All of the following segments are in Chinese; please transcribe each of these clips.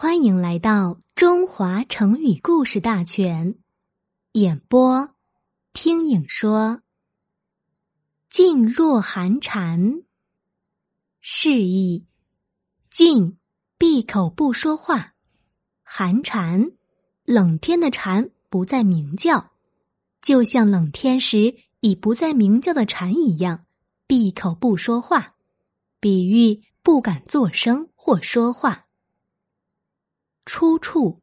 欢迎来到中华成语故事大全。演播：听影说。噤若寒蝉，示意噤闭口不说话，寒蝉冷天的蝉不再鸣叫，就像冷天时已不再鸣叫的蝉一样，闭口不说话，比喻不敢作声或说话。出处：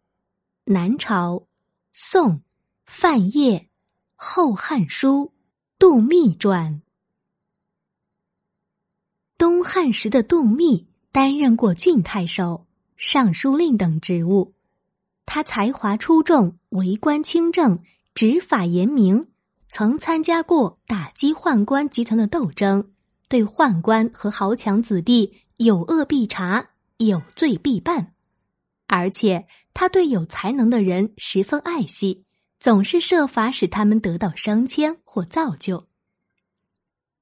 南朝宋范晔《后汉书·杜密传》。东汉时的杜密担任过郡太守、尚书令等职务，他才华出众，为官清正，执法严明，曾参加过打击宦官集团的斗争，对宦官和豪强子弟有恶必查，有罪必办。而且他对有才能的人十分爱惜，总是设法使他们得到升迁或造就。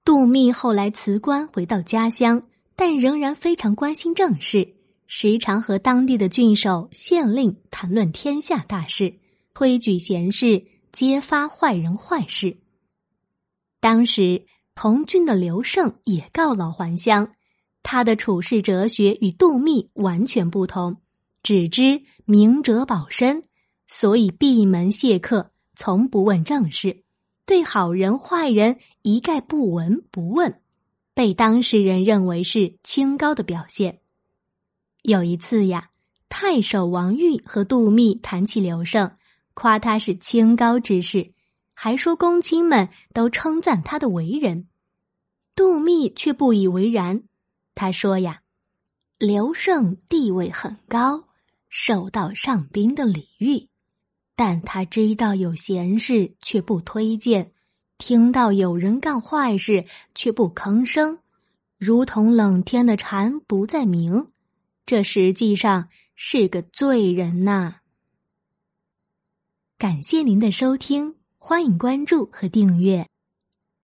杜密后来辞官回到家乡，但仍然非常关心政事，时常和当地的郡守、县令谈论天下大事，推举贤士，揭发坏人坏事。当时同郡的刘胜也告老还乡，他的处世哲学与杜密完全不同。只知明哲保身，所以闭门谢客，从不问政事，对好人坏人一概不闻不问，被当事人认为是清高的表现。有一次呀，太守王玉和杜密谈起刘胜，夸他是清高之士，还说公卿们都称赞他的为人。杜密却不以为然，他说呀：“刘胜地位很高。”受到上宾的礼遇，但他知道有闲事却不推荐，听到有人干坏事却不吭声，如同冷天的蝉不再鸣，这实际上是个罪人呐。感谢您的收听，欢迎关注和订阅。